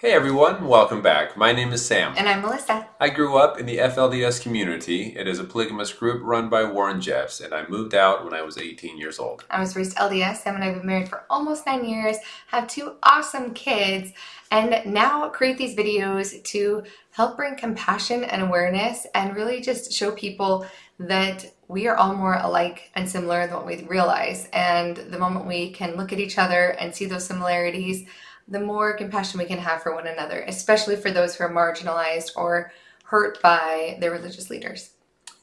Hey everyone, welcome back. My name is Sam. And I'm Melissa. I grew up in the FLDS community. It is a polygamous group run by Warren Jeffs, and I moved out when I was 18 years old. I was raised LDS. Sam and I have been married for almost nine years, have two awesome kids, and now create these videos to help bring compassion and awareness and really just show people that we are all more alike and similar than what we realize. And the moment we can look at each other and see those similarities, the more compassion we can have for one another, especially for those who are marginalized or hurt by their religious leaders.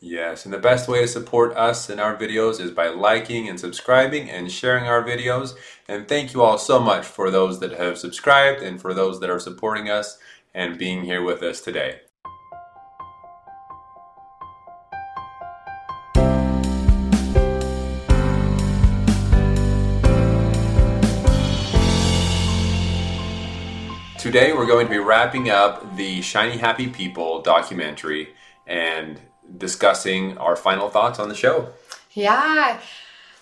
Yes, and the best way to support us in our videos is by liking and subscribing and sharing our videos. And thank you all so much for those that have subscribed and for those that are supporting us and being here with us today. Today we're going to be wrapping up the Shiny Happy People documentary and discussing our final thoughts on the show. Yeah.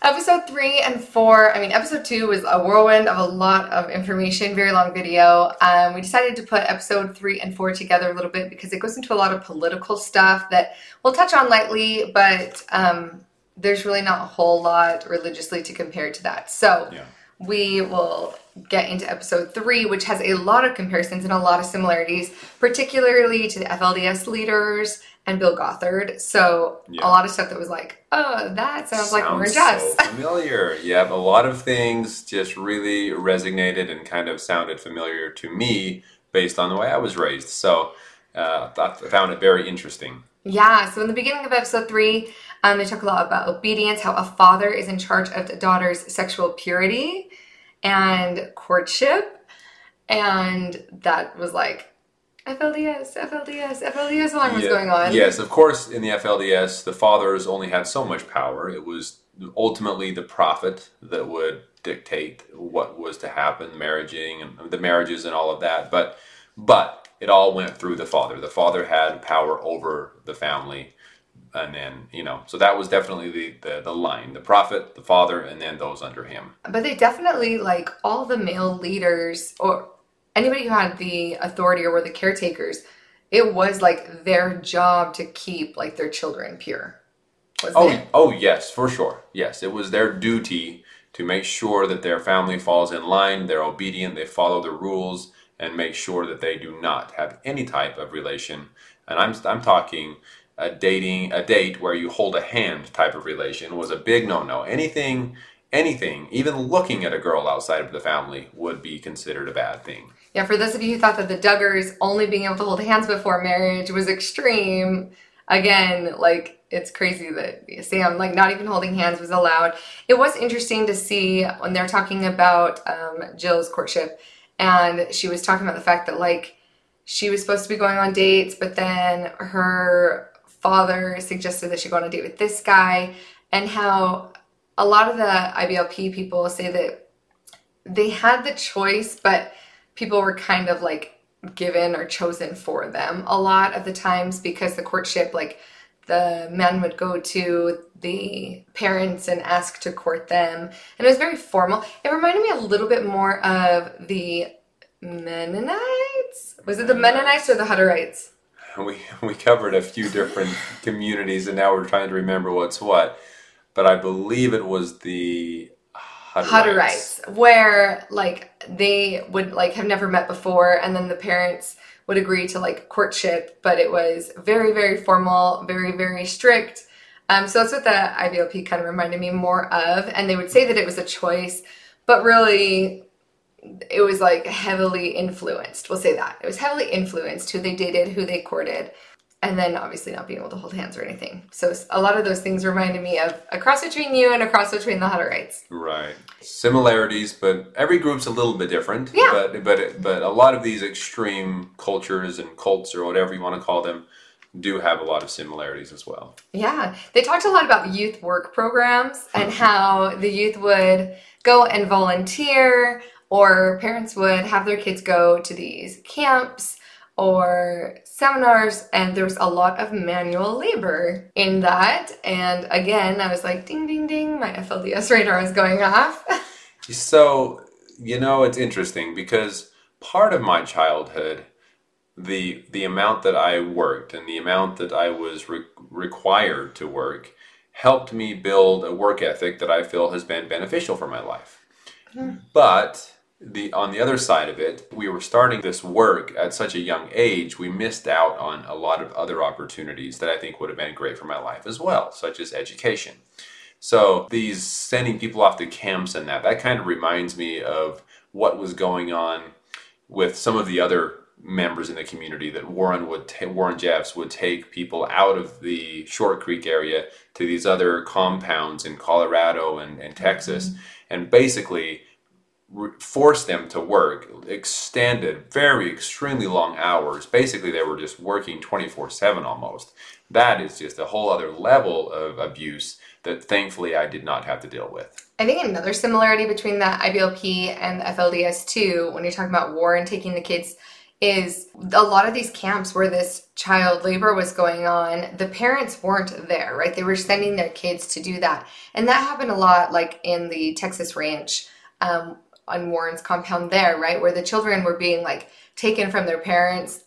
Episode three and four, I mean, episode two was a whirlwind of a lot of information, very long video. Um, we decided to put episode three and four together a little bit because it goes into a lot of political stuff that we'll touch on lightly, but um, there's really not a whole lot religiously to compare to that. So Yeah. We will get into episode three, which has a lot of comparisons and a lot of similarities, particularly to the FLDS leaders and Bill Gothard. So Yeah. a lot of stuff that was like, oh, that sounds, like Sounds Jeffs. so familiar. yeah, a lot of things just really resonated and kind of sounded familiar to me based on the way I was raised. So uh, I found it very interesting. Yeah, so in the beginning of episode three, um, they talk a lot about obedience, how a father is in charge of the daughter's sexual purity and courtship. And that was like, FLDS, FLDS, FLDS alarm was Yeah. going on. Yes, of course, in the FLDS, the fathers only had so much power. It was ultimately the prophet that would dictate what was to happen, marrying and the marriages and all of that. But but it all went through the father. The father had power over the family. And then, you know, so that was definitely the, the, the line. The prophet, the father, and then those under him. But they definitely, like, all the male leaders or anybody who had the authority or were the caretakers, it was like their job to keep, like, their children pure. Oh, it? oh yes, for sure. Yes, it was their duty to make sure that their family falls in line, they're obedient, they follow the rules, and make sure that they do not have any type of relation. And I'm I'm talking a dating a date where you hold a hand type of relation was a big no-no. Anything anything, even looking at a girl outside of the family would be considered a bad thing. Yeah, for those of you who thought that the Duggars only being able to hold hands before marriage was extreme, again, like it's crazy that Sam, like not even holding hands was allowed. It was interesting to see when they're talking about um, Jill's courtship, and she was talking about the fact that like she was supposed to be going on dates, but then her father suggested that she go on a date with this guy, and how a lot of the IBLP people say that they had the choice, but people were kind of like given or chosen for them a lot of the times because the courtship, like the men would go to the parents and ask to court them, and it was very formal. It reminded me a little bit more of the Mennonites. Was it the Mennonites or the Hutterites? We we covered a few different communities, and now we're trying to remember what's what. But I believe it was the Hutterites. Hutterites, where like they would like have never met before, and then the parents would agree to like courtship, but it was very very formal, very very strict. Um, so that's what the IBLP kind of reminded me more of, and they would say that it was a choice, but really it was like heavily influenced. We'll say that it was heavily influenced who they dated, who they courted, and then obviously not being able to hold hands or anything. So a lot of those things reminded me of a cross between you and a cross between the Hutterites. Right. Similarities, but every group's a little bit different. Yeah. But but but a lot of these extreme cultures and cults or whatever you want to call them do have a lot of similarities as well. Yeah, they talked a lot about youth work programs and how the youth would go and volunteer, or parents would have their kids go to these camps or seminars, and there was a lot of manual labor in that. And again, I was like, ding, ding, ding, my FLDS radar is going off. So, you know, it's interesting because part of my childhood, the the amount that I worked and the amount that I was re- required to work helped me build a work ethic that I feel has been beneficial for my life. Mm-hmm. But the on the other side of it, we were starting this work at such a young age, we missed out on a lot of other opportunities that I think would have been great for my life as well, such as education. So these sending people off to camps and that that kind of reminds me of what was going on with some of the other members in the community that Warren would ta- Warren Jeffs would take people out of the Short Creek area to these other compounds in Colorado and, and Texas, mm-hmm. and basically re- force them to work extended, very extremely long hours. Basically, they were just working twenty four seven almost. That is just a whole other level of abuse that thankfully I did not have to deal with. I think another similarity between the IBLP and the FLDS too, when you're talking about Warren taking the kids, is a lot of these camps where this child labor was going on, the parents weren't there, right? They were sending their kids to do that. And that happened a lot, like in the Texas ranch um, on Warren's compound there, right? Where the children were being like taken from their parents,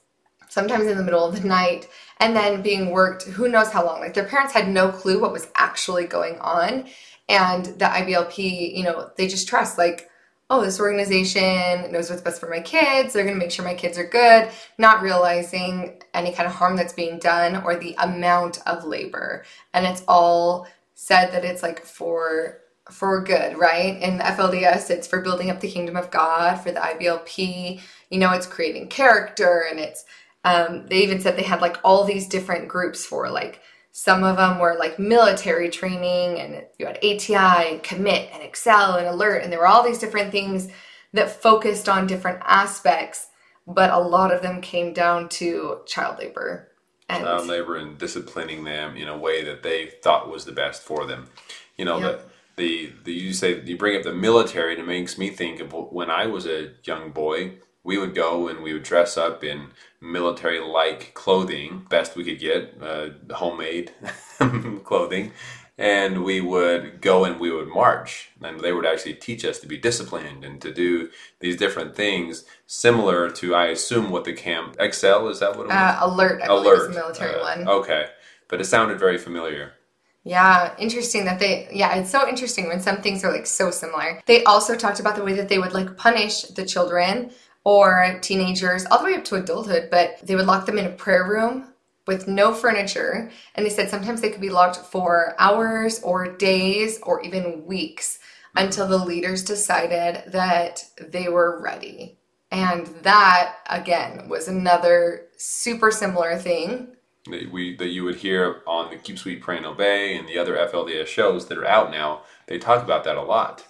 sometimes in the middle of the night, and then being worked who knows how long. Like their parents had no clue what was actually going on. And the IBLP, you know, they just trust, like, oh, this organization knows what's best for my kids. They're going to make sure my kids are good, not realizing any kind of harm that's being done or the amount of labor. And it's all said that it's like for for good, right? In the FLDS, it's for building up the kingdom of God. For the IBLP, you know, it's creating character, and it's. Um, they even said they had like all these different groups for like some of them were like military training, and you had ATI and commit and excel and alert, and there were all these different things that focused on different aspects, but a lot of them came down to child labor. And child labor and disciplining them in a way that they thought was the best for them. You know, Yep. the, the, the you say you bring up the military, and it makes me think of when I was a young boy. We would go and we would dress up in military-like clothing, best we could get, uh, homemade clothing, and we would go and we would march, and they would actually teach us to be disciplined and to do these different things, similar to I assume what the camp Excel is that what it was? uh, alert, I alert military Uh, one. Okay, but it sounded very familiar. Yeah, interesting that they, yeah, it's so interesting when some things are like so similar. They also talked about the way that they would like punish the children or teenagers all the way up to adulthood, but they would lock them in a prayer room with no furniture. And they said sometimes they could be locked for hours or days or even weeks until the leaders decided that they were ready. And that, again, was another super similar thing That we that you would hear on the Keep Sweet Pray and Obey and the other FLDS shows that are out now. They talk about that a lot.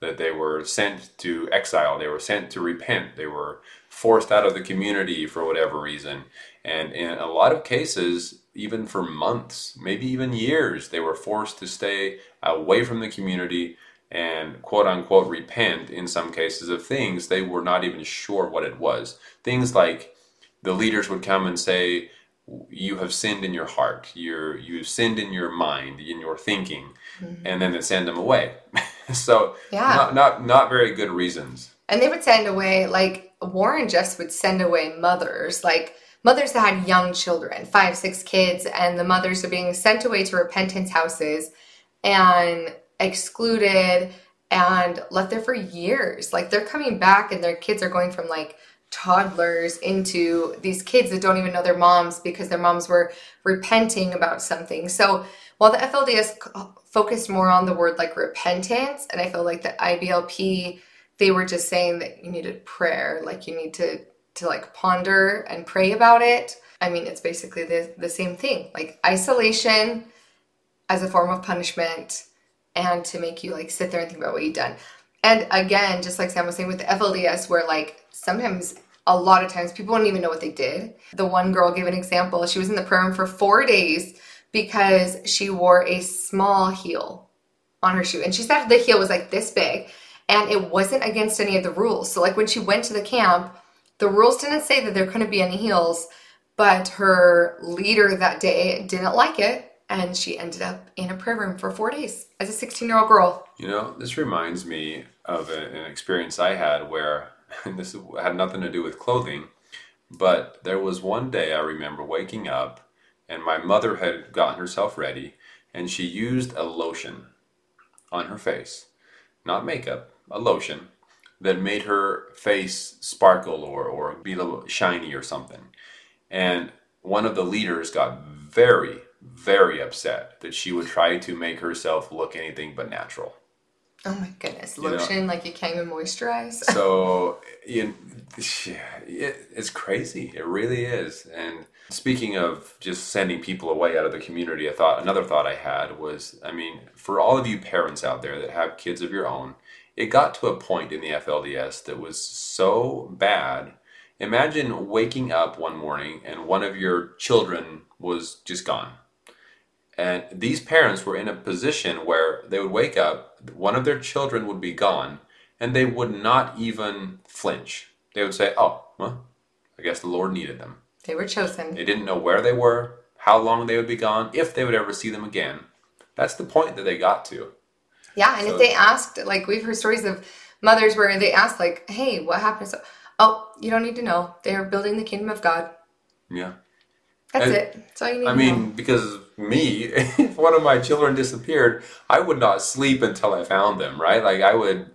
That they were sent to exile, they were sent to repent, they were forced out of the community for whatever reason, and in a lot of cases, even for months, maybe even years, they were forced to stay away from the community and quote unquote repent in some cases of things they were not even sure what it was. Things like the leaders would come and say, "You have sinned in your heart. You're you've sinned in your mind, in your thinking," mm-hmm. and then they send them away. so Yeah. not not not very good reasons. And they would send away, like, Warren Jeffs would send away mothers, like, mothers that had young children, five, six kids, and the mothers are being sent away to repentance houses and excluded and left there for years. Like, they're coming back and their kids are going from, like, toddlers into these kids that don't even know their moms because their moms were repenting about something. So while the FLDS focused more on the word like repentance, and I feel like the IBLP they were just saying that you needed prayer, like you need to to like ponder and pray about it. I mean, it's basically the the same thing, like isolation as a form of punishment, and to make you like sit there and think about what you've done. And again, just like Sam was saying with the FLDS, where like sometimes a lot of times people don't even know what they did. The one girl gave an example. She was in the prayer room for four days because she wore a small heel on her shoe. And she said the heel was like this big and it wasn't against any of the rules. So like when she went to the camp, the rules didn't say that there couldn't be any heels, but her leader that day didn't like it and she ended up in a prayer room for 4 days as a 16-year-old girl. You know, this reminds me of an experience I had where and this had nothing to do with clothing, but there was one day I remember waking up and my mother had gotten herself ready and she used a lotion on her face, not makeup, a lotion that made her face sparkle or, or be a little shiny or something. And one of the leaders got very, very upset that she would try to make herself look anything but natural. Oh my goodness, You know- lotion like you can't even moisturize. So you, it, it's crazy. It really is. And speaking of just sending people away out of the community, I thought another thought I had was, I mean, for all of you parents out there that have kids of your own, it got to a point in the FLDS that was so bad. Imagine waking up one morning and one of your children was just gone. And these parents were in a position where they would wake up, one of their children would be gone, and they would not even flinch. They would say, Oh, well, I guess the Lord needed them. They were chosen. They didn't know where they were, how long they would be gone, if they would ever see them again. That's the point that they got to. Yeah, and So- if they asked, like we've heard stories of mothers where they asked, like, "Hey, what happened?" So, oh, you don't need to know. They're building the kingdom of God. Yeah. That's And- it. That's all you need I mean, because me, if one of my children disappeared, I would not sleep until I found them, right? Like I would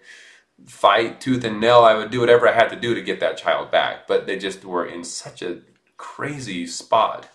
fight tooth and nail. I would do whatever I had to do to get that child back. But they just were in such a crazy spot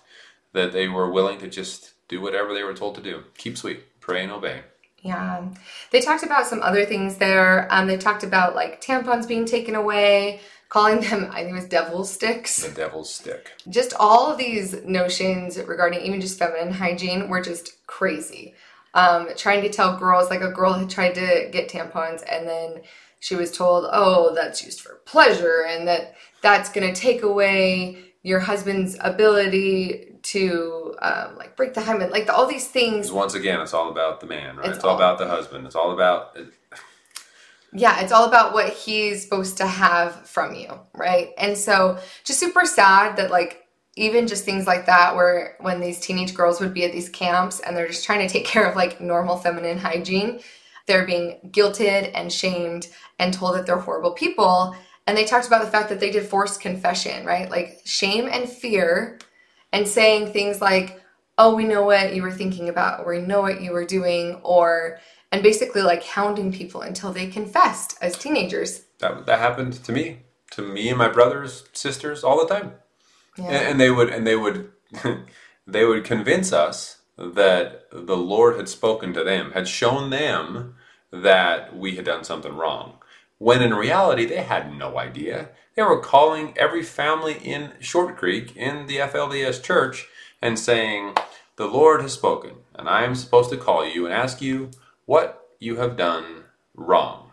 that they were willing to just do whatever they were told to do. Keep sweet, pray and obey. Yeah. They talked about some other things there. Um, they talked about like tampons being taken away, calling them, I think it was devil sticks. The devil's stick. Just all of these notions regarding even just feminine hygiene were just crazy. Um, trying to tell girls, like a girl had tried to get tampons and then she was told, oh, that's used for pleasure and that that's going to take away your husband's ability to um, like break the hymen, like all these things once again, it's all about the man, right? It's It's, all all- about the husband. It's all about Yeah, it's all about what he's supposed to have from you, right? And so just super sad that like even just things like that where when these teenage girls would be at these camps and they're just trying to take care of like normal feminine hygiene, they're being guilted and shamed and told that they're horrible people. And they talked about the fact that they did forced confession, right? Like shame and fear and saying things like, "Oh, we know what you were thinking about, or we know what you were doing," or and basically like hounding people until they confessed as teenagers. that. That happened to me, to me and my brothers, sisters, all the time. Yeah. And, and they would and they would they would convince us that the Lord had spoken to them, had shown them that we had done something wrong. When in reality they had no idea. They were calling every family in Short Creek in the FLDS church and saying, The Lord has spoken, and I am supposed to call you and ask you what you have done wrong.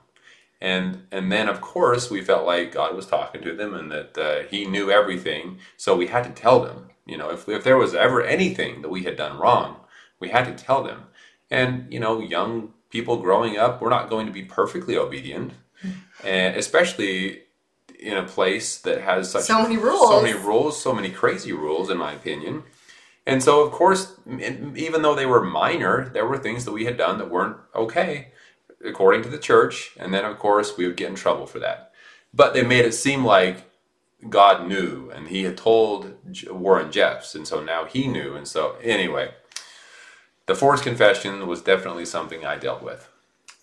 And and then of course we felt like God was talking to them and that uh, He knew everything, so we had to tell them. You know, if if there was ever anything that we had done wrong, we had to tell them. And you know, young people growing up, we're not going to be perfectly obedient, and especially in a place that has such So many so rules. many rules, so many crazy rules, in my opinion. And so, of course, even though they were minor, there were things that we had done that weren't okay according to the church, and then of course we would get in trouble for that. But they made it seem like God knew, and He had told Warren Jeffs, and so now He knew, and so anyway, the forced confession was definitely something I dealt with.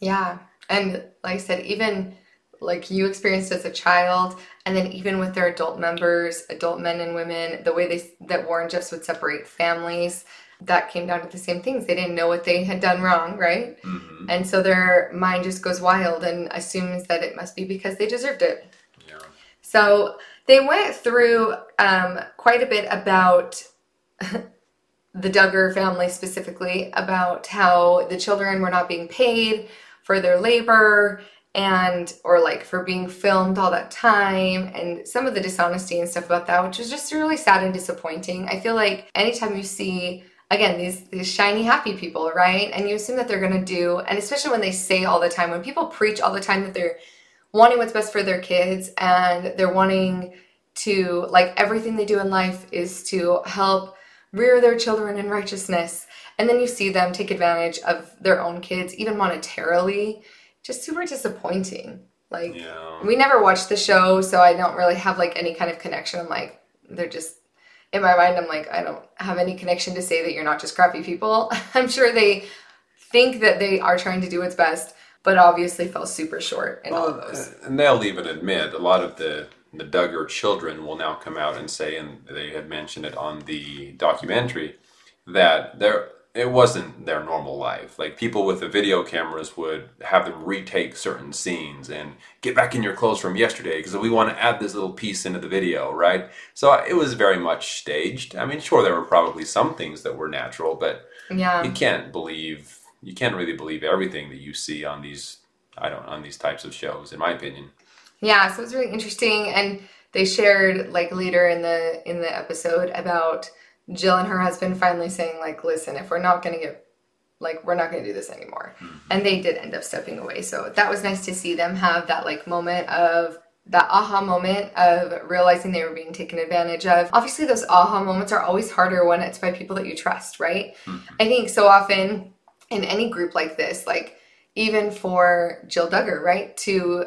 Yeah. And like I said, even like you experienced as a child, and then even with their adult members, adult men and women, the way they that Warren Jeffs would separate families, that came down to the same things. They didn't know what they had done wrong, right? hmm And so their mind just goes wild and assumes that it must be because they deserved it. Yeah. So they went through um, quite a bit about the Duggar family specifically, about how the children were not being paid for their labor and or like for being filmed all that time and some of the dishonesty and stuff about that which was just really sad and disappointing. I feel like anytime you see again these these shiny happy people right? And you assume that they're going to do and especially when they say all the time when people preach all the time that they're wanting what's best for their kids and they're wanting to like everything they do in life is to help rear their children in righteousness and then you see them take advantage of their own kids even monetarily just super disappointing Like Yeah. we never watched the show, so I don't really have like any kind of connection. I'm like, they're just in my mind. I'm like, I don't have any connection to say that you're not just crappy people. I'm sure they think that they are trying to do what's best, but obviously fell super short in all of those. And they'll even admit a lot of the the Duggar children will now come out and say, and they had mentioned it on the documentary, that there it wasn't their normal life. Like people with the video cameras would have them retake certain scenes and get back in your clothes from yesterday because we want to add this little piece into the video, right? So it was very much staged. I mean, sure, there were probably some things that were natural, but Yeah. you can't believe you can't really believe everything that you see on these I don't on these types of shows, in my opinion. Yeah, so it's really interesting, and they shared like later in the in the episode about Jill and her husband finally saying like, "Listen, if we're not gonna get like we're not gonna do this anymore," mm-hmm. and they did end up stepping away. So that was nice to see them have that like moment of that aha moment of realizing they were being taken advantage of. Obviously, those aha moments are always harder when it's by people that you trust, right? Mm-hmm. I think so often in any group like this, like even for Jill Duggar, right, to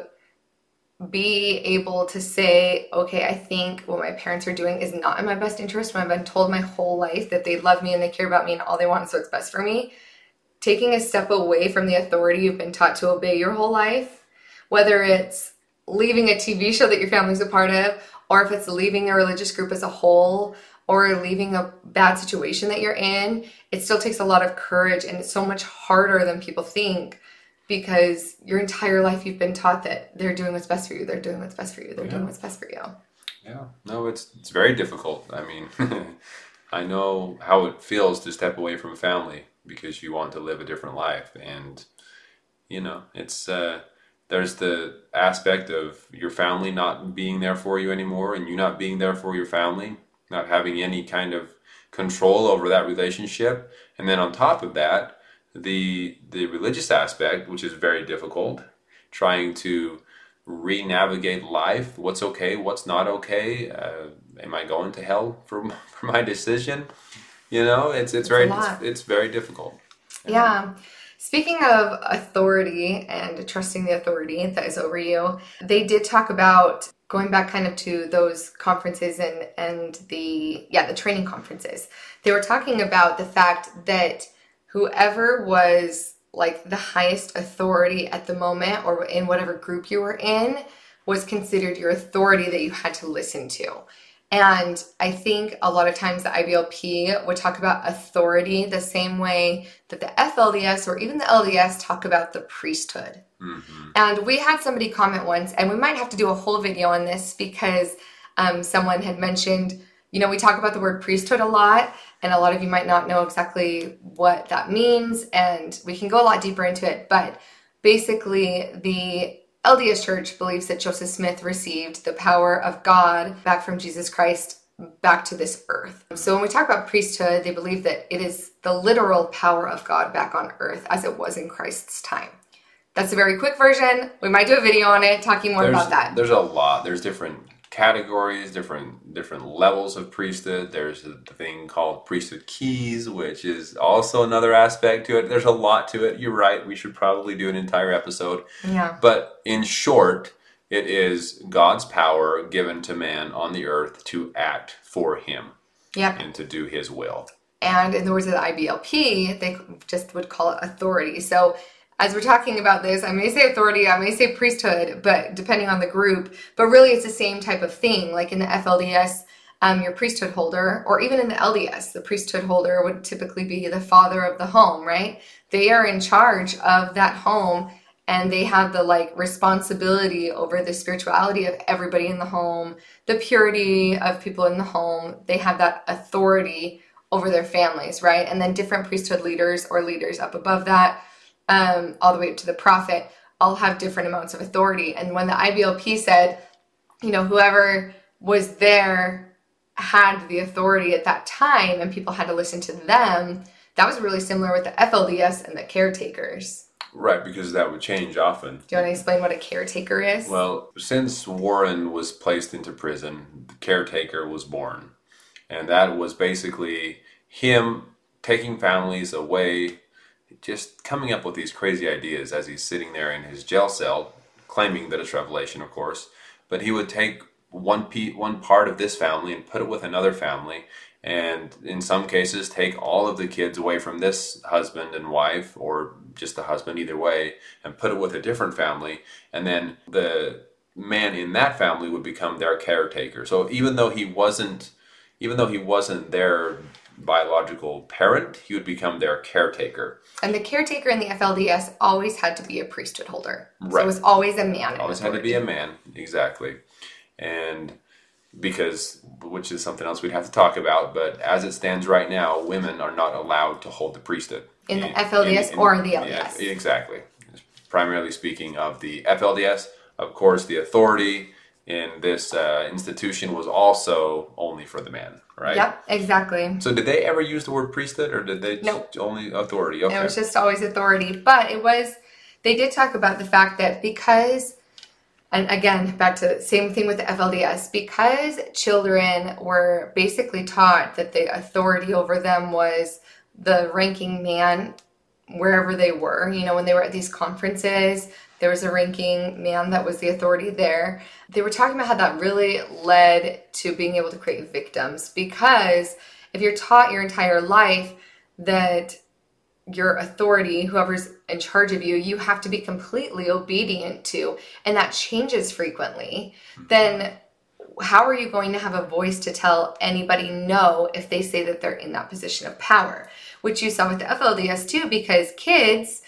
be able to say, okay, I think what my parents are doing is not in my best interest when I've been told my whole life that they love me and they care about me and all they want is what's best for me. Taking a step away from the authority you've been taught to obey your whole life, whether it's leaving a TV show that your family's a part of, or if it's leaving a religious group as a whole, or leaving a bad situation that you're in, it still takes a lot of courage and it's so much harder than people think because your entire life you've been taught that they're doing what's best for you, they're doing what's best for you, they're doing what's best for you. Yeah, no, it's it's very difficult. I mean, I know how it feels to step away from family because you want to live a different life, and you know, it's uh, there's the aspect of your family not being there for you anymore, and you not being there for your family, not having any kind of control over that relationship, and then on top of that, the the religious aspect, which is very difficult, trying to re-navigate life what's okay what's not okay uh, am i going to hell for, for my decision you know it's it's, very it's, it's very difficult Yeah. Speaking of authority and trusting the authority that is over you, they did talk about going back kind of to those conferences and and the yeah, the training conferences. They were talking about the fact that whoever was like the highest authority at the moment or in whatever group you were in was considered your authority that you had to listen to. And I think a lot of times the IBLP would talk about authority the same way that the FLDS or even the LDS talk about the priesthood. hmm And we had somebody comment once, and we might have to do a whole video on this because um, someone had mentioned, you know, we talk about the word priesthood a lot, and a lot of you might not know exactly what that means, and we can go a lot deeper into it. But basically, the LDS Church believes that Joseph Smith received the power of God back from Jesus Christ back to this earth. So when we talk about priesthood, they believe that it is the literal power of God back on earth as it was in Christ's time. That's a very quick version. We might do a video on it talking more there's, about that. there's a lot there's different categories different different levels of priesthood there's a thing called priesthood keys which is also another aspect to it there's a lot to it you're right we should probably do an entire episode Yeah. But in short, it is God's power given to man on the earth to act for him Yep. and to do his will. And in the words of the IBLP, they just would call it authority. So as we're talking about this, I may say authority, I may say priesthood, but depending on the group, but really it's the same type of thing. Like in the FLDS, um, your priesthood holder, or even in the LDS, the priesthood holder would typically be the father of the home, right? They are in charge of that home and they have the like responsibility over the spirituality of everybody in the home, the purity of people in the home. They have that authority over their families, right? And then different priesthood leaders or leaders up above that, um, all the way up to the prophet, all have different amounts of authority. And when the IBLP said, you know, whoever was there had the authority at that time and people had to listen to them, that was really similar with the FLDS and the caretakers. Right, because that would change often. Do you want to explain what a caretaker is? Well, since Warren was placed into prison, the caretaker was born. And that was basically him taking families away, just coming up with these crazy ideas as he's sitting there in his jail cell, claiming that it's revelation, of course, but he would take one pe- one part of this family and put it with another family, and in some cases take all of the kids away from this husband and wife, or just the husband, either way, and put it with a different family, and then the man in that family would become their caretaker. So even though he wasn't, even though he wasn't their biological parent, he would become their caretaker. And the caretaker in the FLDS always had to be a priesthood holder. So Right. it was always a man. in always had to be a man exactly and because which is something else we'd have to talk about but as it stands right now women are not allowed to hold the priesthood In the FLDS or the yeah, LDS. exactly primarily speaking of the flds of course the authority in this uh, institution was also only for the man right Yep, exactly. so did they ever use the word priesthood or did they Nope. just only authority okay It was just always authority. But it was, they did talk about the fact that because, and again, back to the same thing with the FLDS, because children were basically taught that the authority over them was the ranking man wherever they were. You know, when they were at these conferences, there was a ranking man that was the authority there. They were talking about how that really led to being able to create victims because if you're taught your entire life that your authority, whoever's in charge of you, you have to be completely obedient to, and that changes frequently, then how are you going to have a voice to tell anybody no if they say that they're in that position of power? Which you saw with the FLDS too, because kids,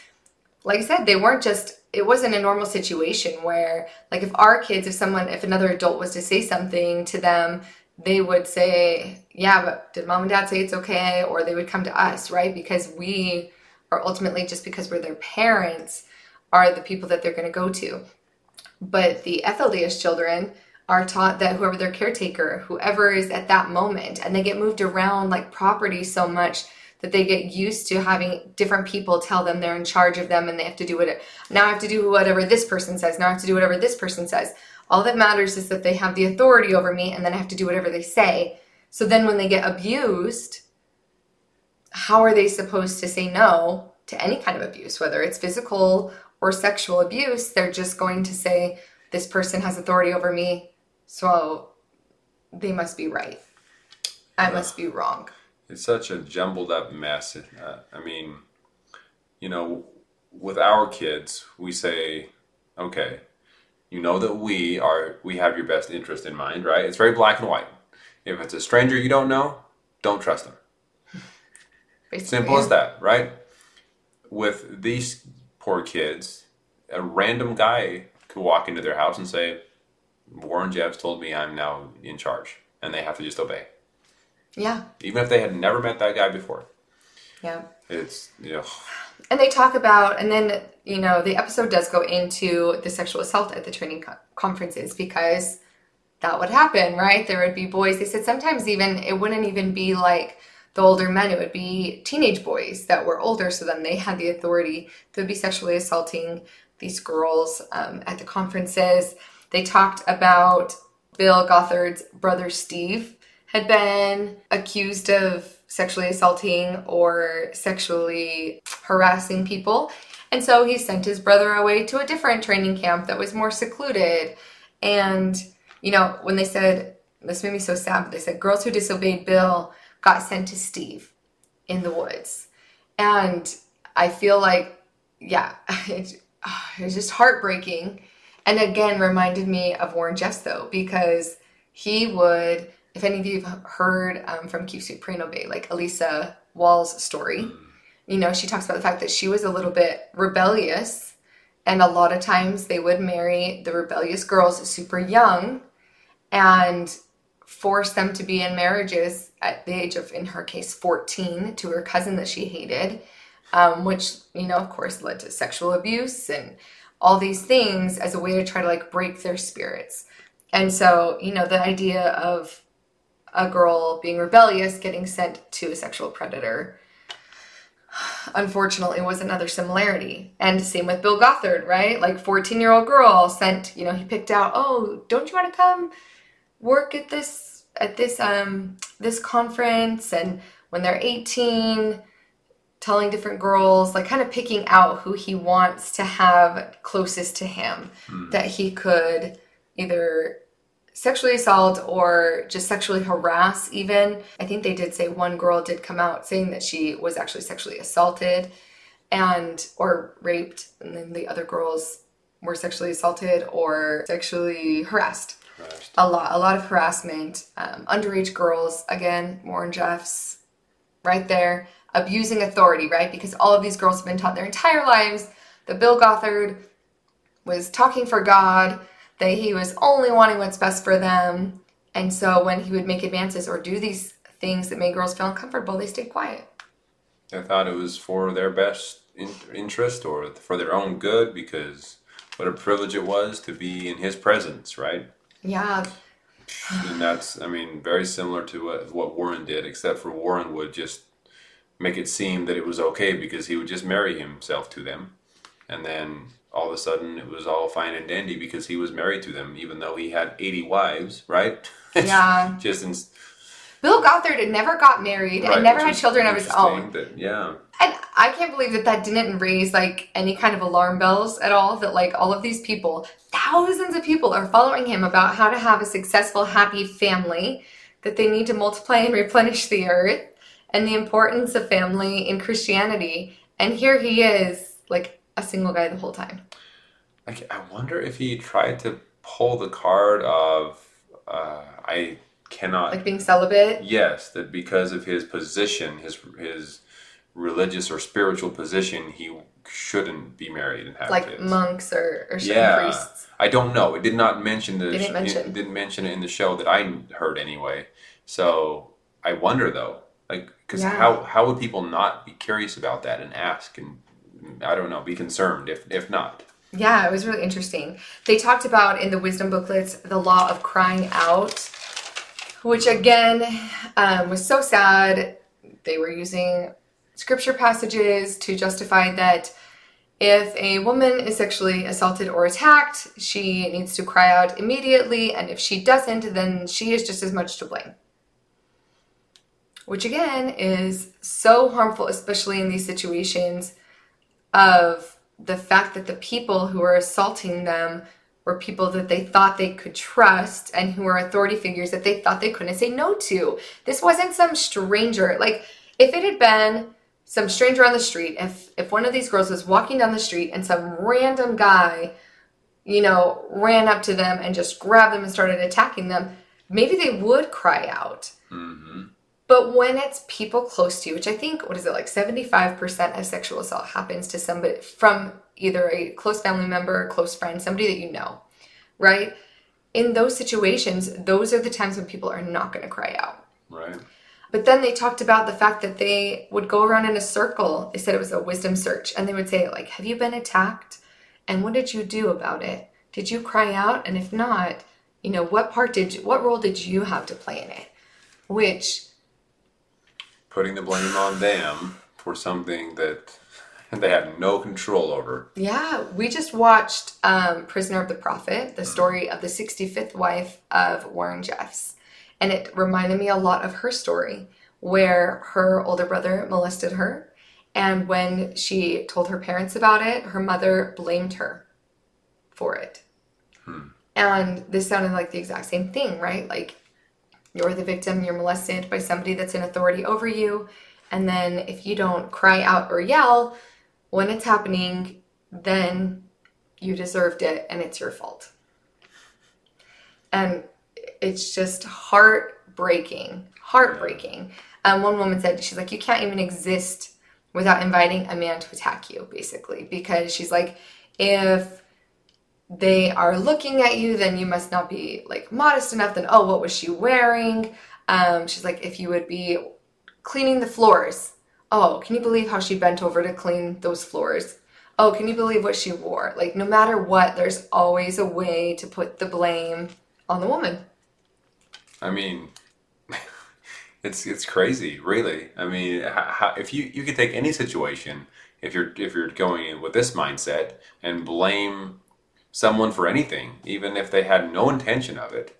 like I said, they weren't just, it wasn't a normal situation where, like, if our kids, if someone, if another adult was to say something to them, they would say, Yeah, but did mom and dad say it's okay? Or they would come to us, right? Because we are ultimately, just because we're their parents, are the people that they're going to go to. But the FLDS children are taught that whoever their caretaker, whoever is at that moment, and they get moved around like property so much that they get used to having different people tell them they're in charge of them and they have to do it. Now I have to do whatever this person says. Now I have to do whatever this person says. All that matters is that they have the authority over me and then I have to do whatever they say. So then when they get abused, how are they supposed to say no to any kind of abuse, whether it's physical or sexual abuse? They're just going to say, This person has authority over me, so they must be right. I must be wrong. It's such a jumbled up mess. Uh, I mean, you know, with our kids, we say, okay, you know that we are, we have your best interest in mind, right? It's very black and white. If it's a stranger you don't know, don't trust them. Basically. Simple as that, right? With these poor kids, a random guy could walk into their house and say, Warren Jeffs told me I'm now in charge, and they have to just obey. Yeah, Even if they had never met that guy before. yeah. It's, you know, And they talk about, and then, you know, the episode does go into the sexual assault at the training co- conferences because that would happen, right? There would be boys. They said sometimes even it wouldn't even be like the older men, it would be teenage boys that were older. So then they had the authority to be sexually assaulting these girls um, at the conferences. They talked about Bill Gothard's brother Steve had been accused of sexually assaulting or sexually harassing people. And so he sent his brother away to a different training camp that was more secluded. And, you know, when they said, this made me so sad, but they said girls who disobeyed Bill got sent to Steve in the woods. And I feel like, yeah, it, ah, it was just heartbreaking. And again, reminded me of Warren Jeffs, though, because he would, if any of you have heard um, from Keep Sweet Pray and Obey, like Elissa Wall's story, you know, she talks about the fact that she was a little bit rebellious. And a lot of times they would marry the rebellious girls super young and force them to be in marriages at the age of, in her case, 14 to her cousin that she hated, um, which, you know, of course led to sexual abuse and all these things as a way to try to like break their spirits. And so, you know, the idea of a girl being rebellious getting sent to a sexual predator. Unfortunately was another similarity. And same with bill gothard right? Like 14 year old girl sent you know he picked out oh don't you want to come work at this at this um this conference? And when they're 18 telling different girls, like kind of picking out who he wants to have closest to him that he could either sexually assault or just sexually harass even. I think they did say one girl did come out saying that she was actually sexually assaulted and or raped and then the other girls were sexually assaulted or sexually harassed. Crashed. a lot a lot of harassment. Um, underage girls again warren jeffs right there abusing authority right? Because all of these girls have been taught their entire lives that bill gothard was talking for god that he was only wanting what's best for them and so when he would make advances or do these things that made girls feel uncomfortable they stayed quiet They thought it was for their best in- interest or for their own good because what a privilege it was to be in his presence, right? yeah and that's, I mean, very similar to what, what Warren did, except for Warren would just make it seem that it was okay because he would just marry himself to them. And then all of a sudden it was all fine and dandy because he was married to them, even though he had 80 wives, right? Yeah. just in, bill gothard never got married right, and never had children of his own That, yeah. And I can't believe that that didn't raise like any kind of alarm bells at all. That like all of these people, thousands of people, are following him about how to have a successful, happy family, that they need to multiply and replenish the earth, and the importance of family in Christianity. And here he is, like a single guy the whole time. Like, I wonder if he tried to pull the card of uh, I cannot. Like being celibate. yes, that because of his position, his his religious or spiritual position, he shouldn't be married and have Like kids. monks or, or yeah, priests. I don't know. It did not mention the. They didn't mention. It didn't mention it in the show that I heard anyway. So I wonder though, like, because Yeah. how how would people not be curious about that and ask and I don't know, be concerned if if not. Yeah, it was really interesting. They talked about in the wisdom booklets the law of crying out, which again um, was so sad. They were using scripture passages to justify that if a woman is sexually assaulted or attacked, she needs to cry out immediately, and if she doesn't, then she is just as much to blame. Which again is so harmful, especially in these situations of the fact that the people who were assaulting them were people that they thought they could trust and who were authority figures that they thought they couldn't say no to. This wasn't some stranger. Like if it had been some stranger on the street, if if one of these girls was walking down the street and some random guy, you know, ran up to them and just grabbed them and started attacking them, maybe they would cry out. hmm But when it's people close to you, which I think, what is it, like 75% of sexual assault happens to somebody from either a close family member, a close friend, somebody that you know, right? In those situations, those are the times when people are not going to cry out. Right. But then they talked about the fact that they would go around in a circle. They said it was a wisdom search. And they would say, like, have you been attacked? And what did you do about it? Did you cry out? And if not, you know, what part did you, what role did you have to play in it? Which Putting the blame on them for something that they have no control over. Yeah, we just watched um, Prisoner of the Prophet, the story of the 65th wife of Warren Jeffs. And it reminded me a lot of her story, where her older brother molested her. And when she told her parents about it, her mother blamed her for it. And this sounded like the exact same thing, right? Like you're the victim, you're molested by somebody that's in authority over you. And then if you don't cry out or yell, when it's happening, then you deserved it and it's your fault. And it's just heartbreaking, heartbreaking. Um, one woman said, she's like, you can't even exist without inviting a man to attack you, basically, because she's like, if they are looking at you, then you must not be like modest enough. Then, oh, what was she wearing? Um, she's like, if you would be cleaning the floors, oh, can you believe how she bent over to clean those floors? Oh, can you believe what she wore? Like, no matter what, there's always a way to put the blame on the woman. I mean, it's it's crazy, really. I mean, how, if you you could take any situation, if you're if you're going in with this mindset and blame someone for anything, even if they had no intention of it.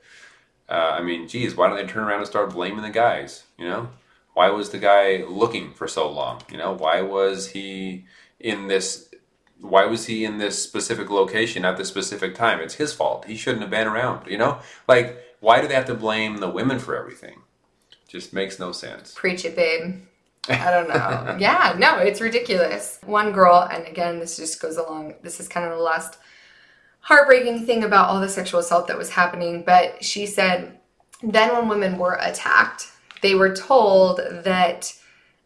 Uh, I mean, geez, why don't they turn around and start blaming the guys? You know, Why was the guy looking for so long? You know, why was he in this? Why was he in this specific location at this specific time? It's his fault. He shouldn't have been around. You know, like why do they have to blame the women for everything? Just makes no sense. Preach it, babe. I don't know. yeah, no, it's ridiculous. One girl, and again, this just goes along. This is kind of the last heartbreaking thing about all the sexual assault that was happening. But she said, then when women were attacked, they were told that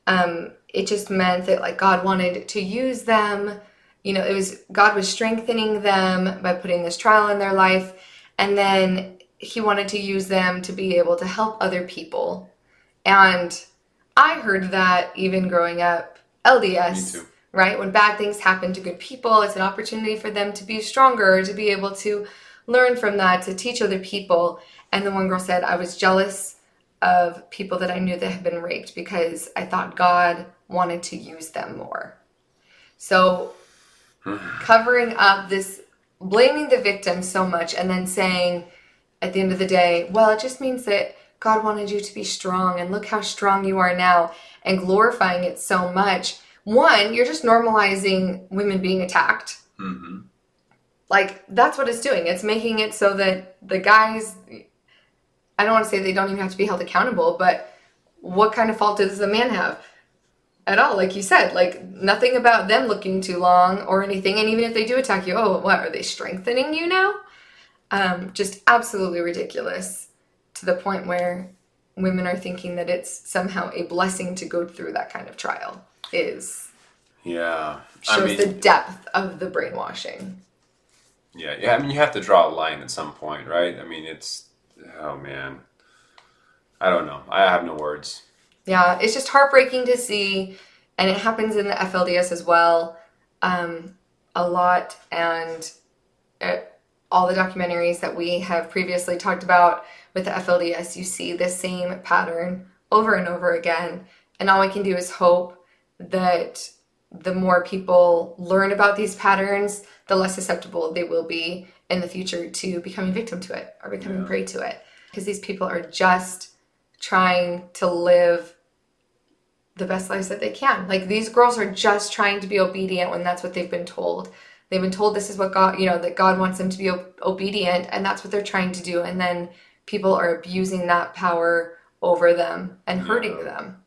um, it just meant that like God wanted to use them. You know, it was God was strengthening them by putting this trial in their life, and then He wanted to use them to be able to help other people. And I heard that even growing up LDS, right? When bad things happen to good people, it's an opportunity for them to be stronger, to be able to learn from that, to teach other people. And the one girl said, I was jealous of people that I knew that had been raped because I thought God wanted to use them more. So, covering up this, blaming the victim so much, and then saying at the end of the day, well, it just means that God wanted you to be strong, and look how strong you are now, and glorifying it so much. One, you're just normalizing women being attacked. Mm-hmm. Like, that's what it's doing. It's making it so that the guys, I don't want to say they don't even have to be held accountable, but what kind of fault does the man have? At all, like you said, like nothing about them looking too long or anything. And even if they do attack you, oh, what are they strengthening you now? Um, just absolutely ridiculous to the point where women are thinking that it's somehow a blessing to go through that kind of trial is Yeah. shows I mean, the depth of the brainwashing. yeah, yeah. I mean, you have to draw a line at some point, right? I mean, it's oh man, I don't know. I have no words. Yeah, it's just heartbreaking to see, and it happens in the FLDS as well, um, a lot. And uh, all the documentaries that we have previously talked about with the FLDS, you see the same pattern over and over again. And all we can do is hope that the more people learn about these patterns, the less susceptible they will be in the future to becoming victim to it or becoming Yeah. prey to it. Because these people are just trying to live the best lives that they can. Like these girls are just trying to be obedient when that's what they've been told. They've been told this is what God, you know, that God wants them to be o- obedient, and that's what they're trying to do. And then people are abusing that power over them and hurting Yeah. them.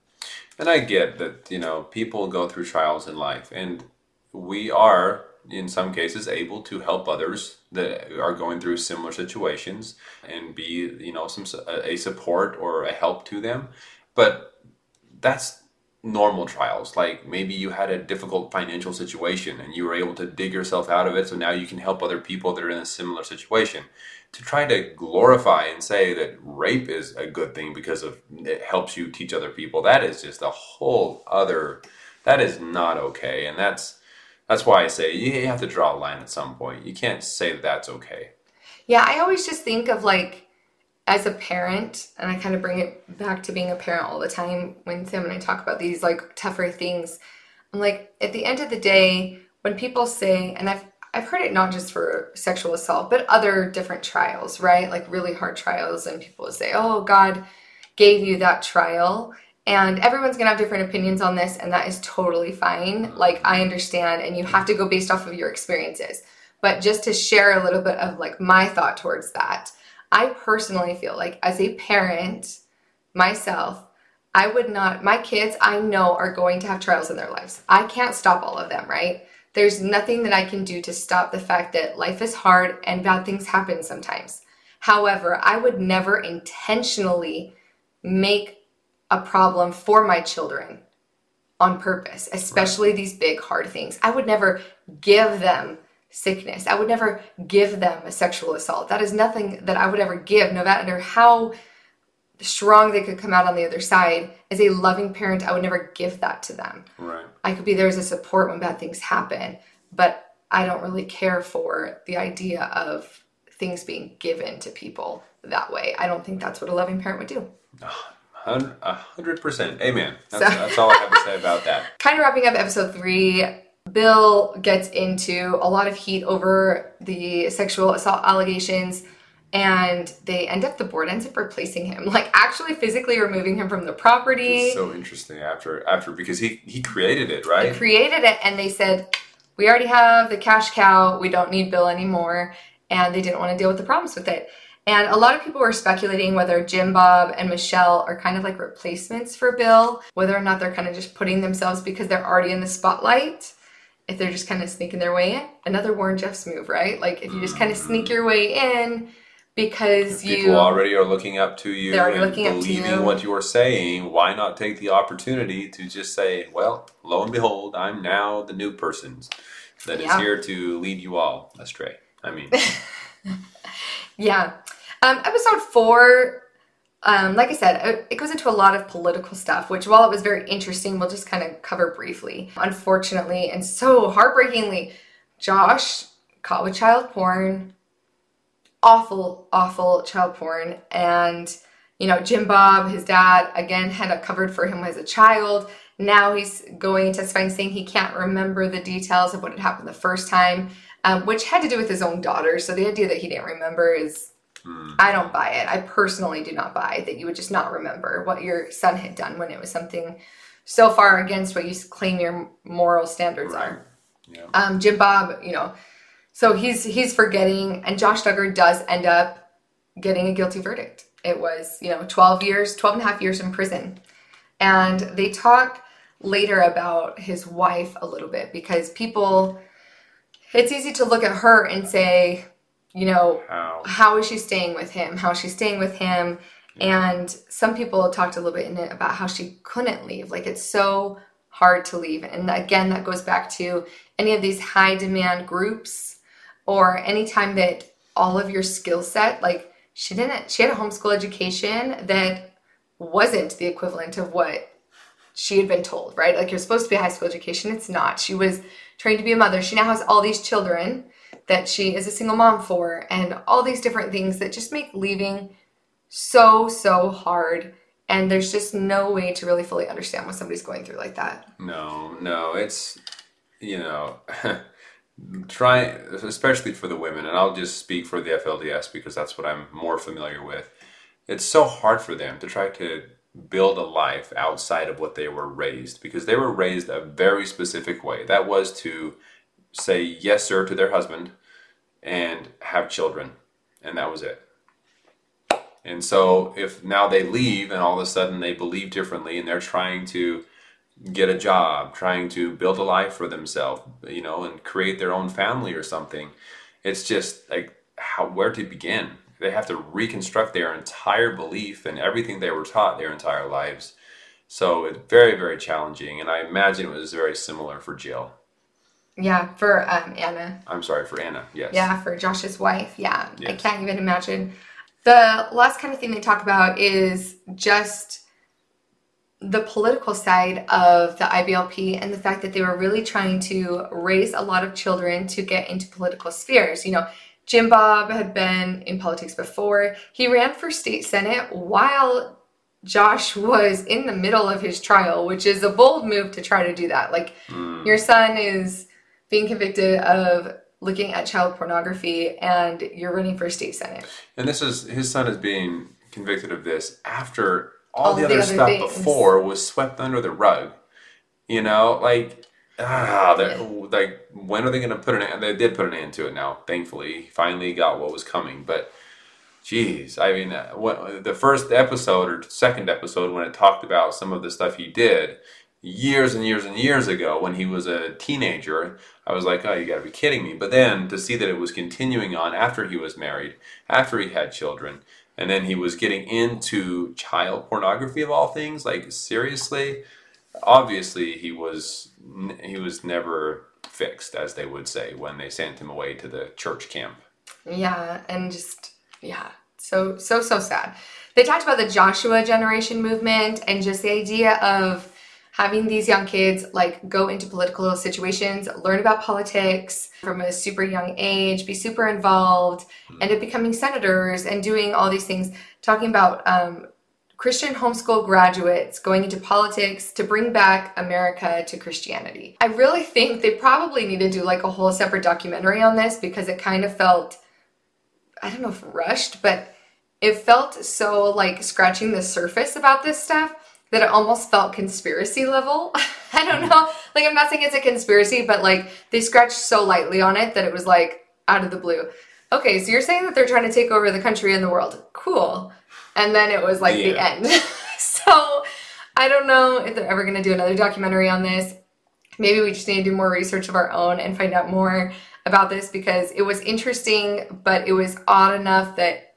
And I get that, you know, people go through trials in life, and we are, in some cases, able to help others that are going through similar situations and be, you know, some a support or a help to them. But that's normal trials. Like maybe you had a difficult financial situation and you were able to dig yourself out of it, so now you can help other people that are in a similar situation. To try to glorify and say that rape is a good thing because of it helps you teach other people, that is just a whole other that is not okay. And that's that's why I say you have to draw a line at some point. You can't say that that's okay. Yeah, I always just think of like as a parent, and I kind of bring it back to being a parent all the time when Sam and I talk about these like tougher things. I'm like, at the end of the day, when people say, and I've I've heard it not just for sexual assault, but other different trials, right? Like really hard trials, and people say, "Oh, God gave you that trial." And everyone's gonna have different opinions on this, and that is totally fine. Like, I understand, and you have to go based off of your experiences. But just to share a little bit of like my thought towards that, I personally feel like as a parent myself, I would not, my kids I know are going to have trials in their lives. I can't stop all of them, right? There's nothing that I can do to stop the fact that life is hard and bad things happen sometimes. However, I would never intentionally make a problem for my children on purpose, especially these big hard things. I would never give them sickness. I would never give them a sexual assault. That is nothing that I would ever give, no matter how strong they could come out on the other side. As a loving parent, I would never give that to them. Right. I could be there as a support when bad things happen, but I don't really care for the idea of things being given to people that way. I don't think that's what a loving parent would do. A hundred percent. Amen. That's, So- that's all I have to say about that. kind of wrapping up episode three, Bill gets into a lot of heat over the sexual assault allegations and they end up the board ends up replacing him, like actually physically removing him from the property. It's so interesting after after because he he created it, right he created it and they said, We already have the cash cow, we don't need Bill anymore. And they didn't want to deal with the problems with it. And a lot of people were speculating whether Jim Bob and Michelle are kind of like replacements for Bill, whether or not they're kind of just putting themselves because they're already in the spotlight, if they're just kind of sneaking their way in. Another Warren Jeffs move, right? Like if you just kind of sneak your way in because People you already are looking up to you They're and looking up to believing you. what you are saying. Why not take the opportunity to just say, "Well, lo and behold, I'm now the new person that is Yeah. here to lead you all astray." I mean, Yeah. Um, episode four, um, like I said, it, goes into a lot of political stuff, which while it was very interesting, we'll just kind of cover briefly. Unfortunately, and so heartbreakingly, Josh caught with child porn, awful, awful child porn. And, you know, Jim Bob, his dad, again, had it covered for him as a child. Now he's going and testifying saying he can't remember the details of what had happened the first time, um, which had to do with his own daughter. So the idea that he didn't remember is hmm, I don't buy it. I personally do not buy that you would just not remember what your son had done when it was something so far against what you claim your moral standards right. are. Yeah. Um, Jim Bob, you know, so he's he's forgetting, and Josh Duggar does end up getting a guilty verdict. It was you know 12 years, 12 and a half years in prison, and they talk later about his wife a little bit because people, it's easy to look at her and say, you know, How? how is she staying with him? How is she staying with him? And some people talked a little bit in it about how she couldn't leave. Like it's so hard to leave. And again, that goes back to any of these high demand groups or anytime that all of your skill set, like she didn't, she had a homeschool education that wasn't the equivalent of what she had been told, right? Like you're supposed to be a high school education. It's not. She was trained to be a mother. She now has all these children that she is a single mom for and all these different things that just make leaving so so hard and there's just no way to really fully understand what somebody's going through like that No, no, it's you know, try especially for the women, and I'll just speak for the FLDS because that's what I'm more familiar with. It's so hard for them to try to build a life outside of what they were raised because they were raised a very specific way. That was to say yes sir to their husband and have children, and that was it. And so if now they leave and all of a sudden they believe differently and they're trying to get a job, trying to build a life for themselves, you know, and create their own family or something. It's just like how where to begin. They have to reconstruct their entire belief and everything they were taught their entire lives. So it's very, very challenging, and I imagine it was very similar for Jill. Yeah for um, anna I'm sorry for Anna. Yes. yeah for josh's wife yeah i can't even imagine the last kind of thing they talk about is just the political side of the IBLP and the fact that they were really trying to raise a lot of children to get into political spheres. You know, Jim Bob had been in politics before. He ran for state senate while Josh was in the middle of his trial, which is a bold move to try to do that. Like, Mm, your son is being convicted of looking at child pornography and you're running for state senate. And this is his son is being convicted of this after all, All the the other other stuff things. before was swept under the rug. You know, like ah, like when are they going to put an? end- They did put an end to it now. Thankfully, finally got what was coming. But, geez, I mean, uh, what, the first episode or second episode when it talked about some of the stuff he did years and years and years ago when he was a teenager, I was like, oh, you got to be kidding me. But then to see that it was continuing on after he was married, after he had children, and then he was getting into child pornography of all things, like seriously, obviously he was he was never fixed, as they would say when they sent him away to the church camp. Yeah, and just yeah, so so so sad. They talked about the Joshua generation movement and just the idea of having these young kids like go into political situations, learn about politics from a super young age, be super involved, end up becoming senators and doing all these things. Talking about um, Christian homeschool graduates going into politics to bring back America to Christianity. I really think they probably need to do like a whole separate documentary on this because it kind of felt I don't know if rushed, but it felt so like scratching the surface about this stuff that it almost felt conspiracy level. I don't know. Like, I'm not saying it's a conspiracy, but like they scratched so lightly on it that it was like out of the blue. Okay, so you're saying that they're trying to take over the country and the world. Cool. And then it was like the end. so I don't know if they're ever going to do another documentary on this. Maybe we just need to do more research of our own and find out more about this because it was interesting, but it was odd enough that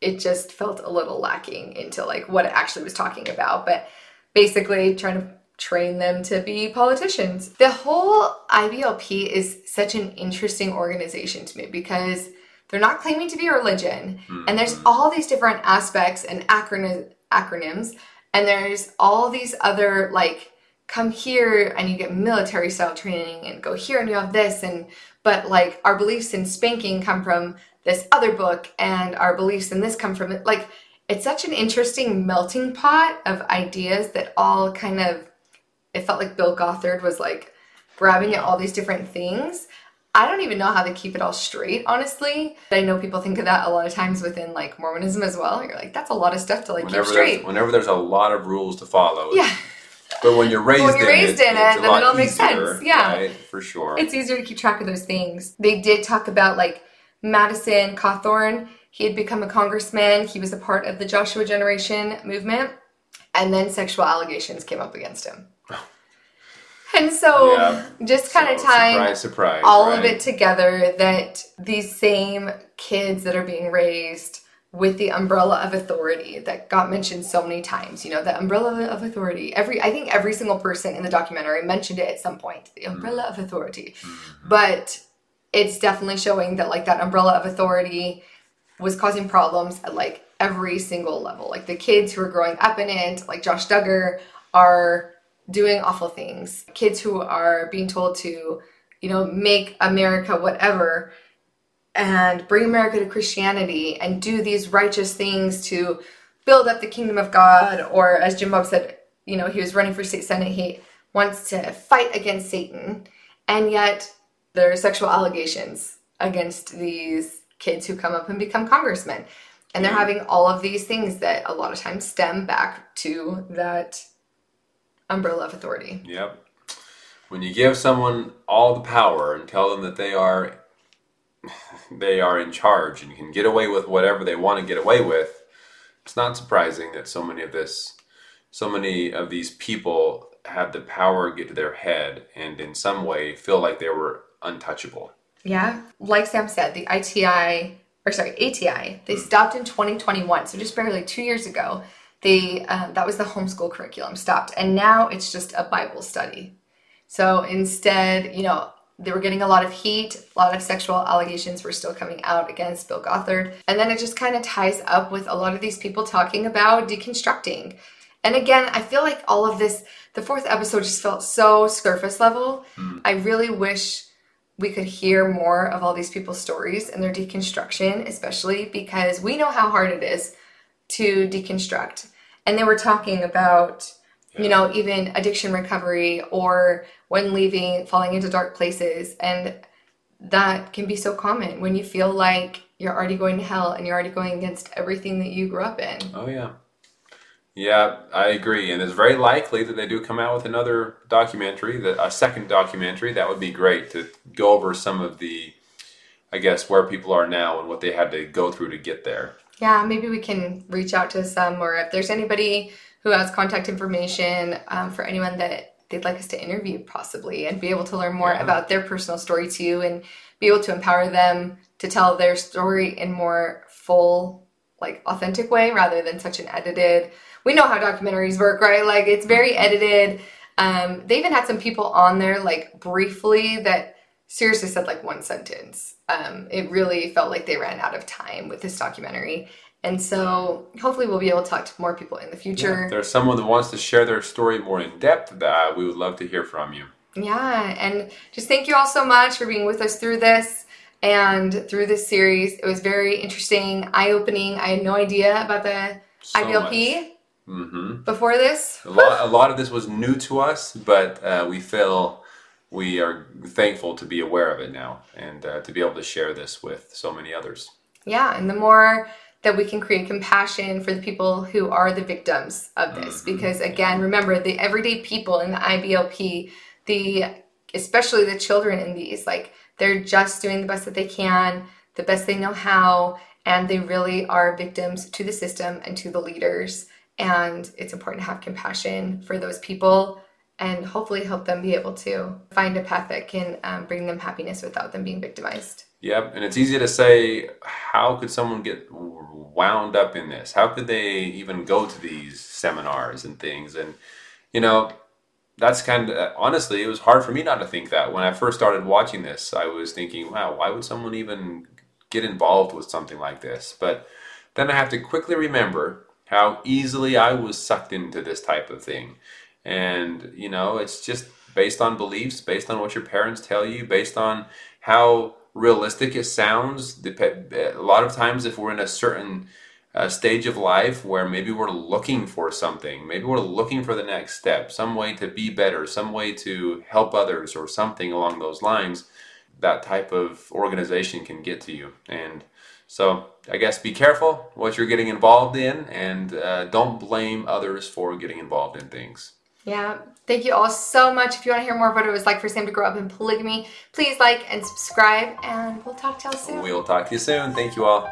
it just felt a little lacking into like what it actually was talking about. But basically, trying to train them to be politicians. The whole IBLP is such an interesting organization to me because they're not claiming to be a religion, and there's mm-hmm. all these different aspects and acron- acronyms, and there's all these other like come here and you get military style training and go here and you have this and but like our beliefs in spanking come from this other book and our beliefs in this come from it. Like it's such an interesting melting pot of ideas that all kind of it felt like bill gothard was like grabbing at all these different things. I don't even know how they keep it all straight honestly. I know people think of that a lot of times within like mormonism as well. You're like that's a lot of stuff to like keep straight. whenever there's a lot of rules to follow. yeah But when you're raised when you're in raised it, in it, then it all makes easier, sense. Yeah. Right? For sure. it's easier to keep track of those things. They did talk about like Madison Cawthorn. He had become a congressman. He was a part of the Joshua Generation movement, and then sexual allegations came up against him. And so, Yeah. just kind of So, tying surprise, surprise. all right? of it together that these same kids that are being raised with the umbrella of authority that got mentioned so many times you know the umbrella of authority. Every i think every single person in the documentary mentioned it at some point the mm. umbrella of authority. Mm-hmm. But it's definitely showing that like that umbrella of authority was causing problems at like every single level. Like the kids who are growing up in it like josh duggar are doing awful things. Kids who are being told to you know make america whatever and bring america to christianity and do these righteous things to build up the kingdom of god or as jim bob said you know he was running for state senate he wants to fight against satan and yet there are sexual allegations against these kids who come up and become congressmen. And they're having all of these things that a lot of times stem back to that umbrella of authority. Yep. When you give someone all the power and tell them that they are they are in charge and can get away with whatever they want to get away with, it's not surprising that so many of this so many of these people have the power get to their head and in some way feel like they were untouchable. Yeah, like Sam said, the ITI or sorry ATI they stopped in 2021, so just barely two years ago. They uh, that was the homeschool curriculum stopped, and now it's just a Bible study. So instead, you know, they were getting a lot of heat, a lot of sexual allegations were still coming out against Bill Gothard, and then it just kind of ties up with a lot of these people talking about deconstructing. And again, I feel like all of this, the fourth episode just felt so surface level. Hmm. I really wish we could hear more of all these people's stories and their deconstruction, especially because we know how hard it is to deconstruct. And they were talking about, you know, even addiction recovery or when leaving, falling into dark places. And that can be so common when you feel like you're already going to hell and you're already going against everything that you grew up in. Oh yeah. Yeah, I agree, and it's very likely that they do come out with another documentary, that a second documentary. That would be great to go over some of the, I guess, where people are now and what they had to go through to get there. Yeah, maybe we can reach out to some, or if there's anybody who has contact information um, for anyone that they'd like us to interview, possibly, and be able to learn more Yeah. about their personal story too, and be able to empower them to tell their story in more full, like authentic way rather than such an edited. We know how documentaries work, right? Like it's very edited. Um, they even had some people on there, like briefly, that seriously said like one sentence. Um, it really felt like they ran out of time with this documentary. And so hopefully we'll be able to talk to more people in the future. If there's someone that wants to share their story more in depth, uh, we would love to hear from you. Yeah, and just thank you all so much for being with us through this and through this series. It was very interesting, eye opening. I had no idea about the So IBLP hmm before this. A lot, a lot of this was new to us, but uh, we feel we are thankful to be aware of it now and uh, to be able to share this with so many others. Yeah, and the more that we can create compassion for the people who are the victims of this. Mm-hmm. Because again, remember the everyday people in the IBLP, the especially the children in these, like they're just doing the best that they can, the best they know how, and they really are victims to the system and to the leaders. And it's important to have compassion for those people and hopefully help them be able to find a path that can um, bring them happiness without them being victimized. Yep, and it's easy to say, how could someone get wound up in this? How could they even go to these seminars and things? And, you know, that's kind of, honestly, it was hard for me not to think that. When I first started watching this, I was thinking, wow, why would someone even get involved with something like this? But then I have to quickly remember how easily I was sucked into this type of thing. And, you know, it's just based on beliefs, based on what your parents tell you, based on how realistic it sounds. A lot of times, if we're in a certain uh, stage of life where maybe we're looking for something, maybe we're looking for the next step, some way to be better, some way to help others, or something along those lines, that type of organization can get to you. And so, I guess be careful what you're getting involved in and uh, don't blame others for getting involved in things. Yeah. Thank you all so much. If you want to hear more of what it was like for Sam to grow up in polygamy, please like and subscribe, and we'll talk to you all soon. We'll talk to you soon. Thank you all.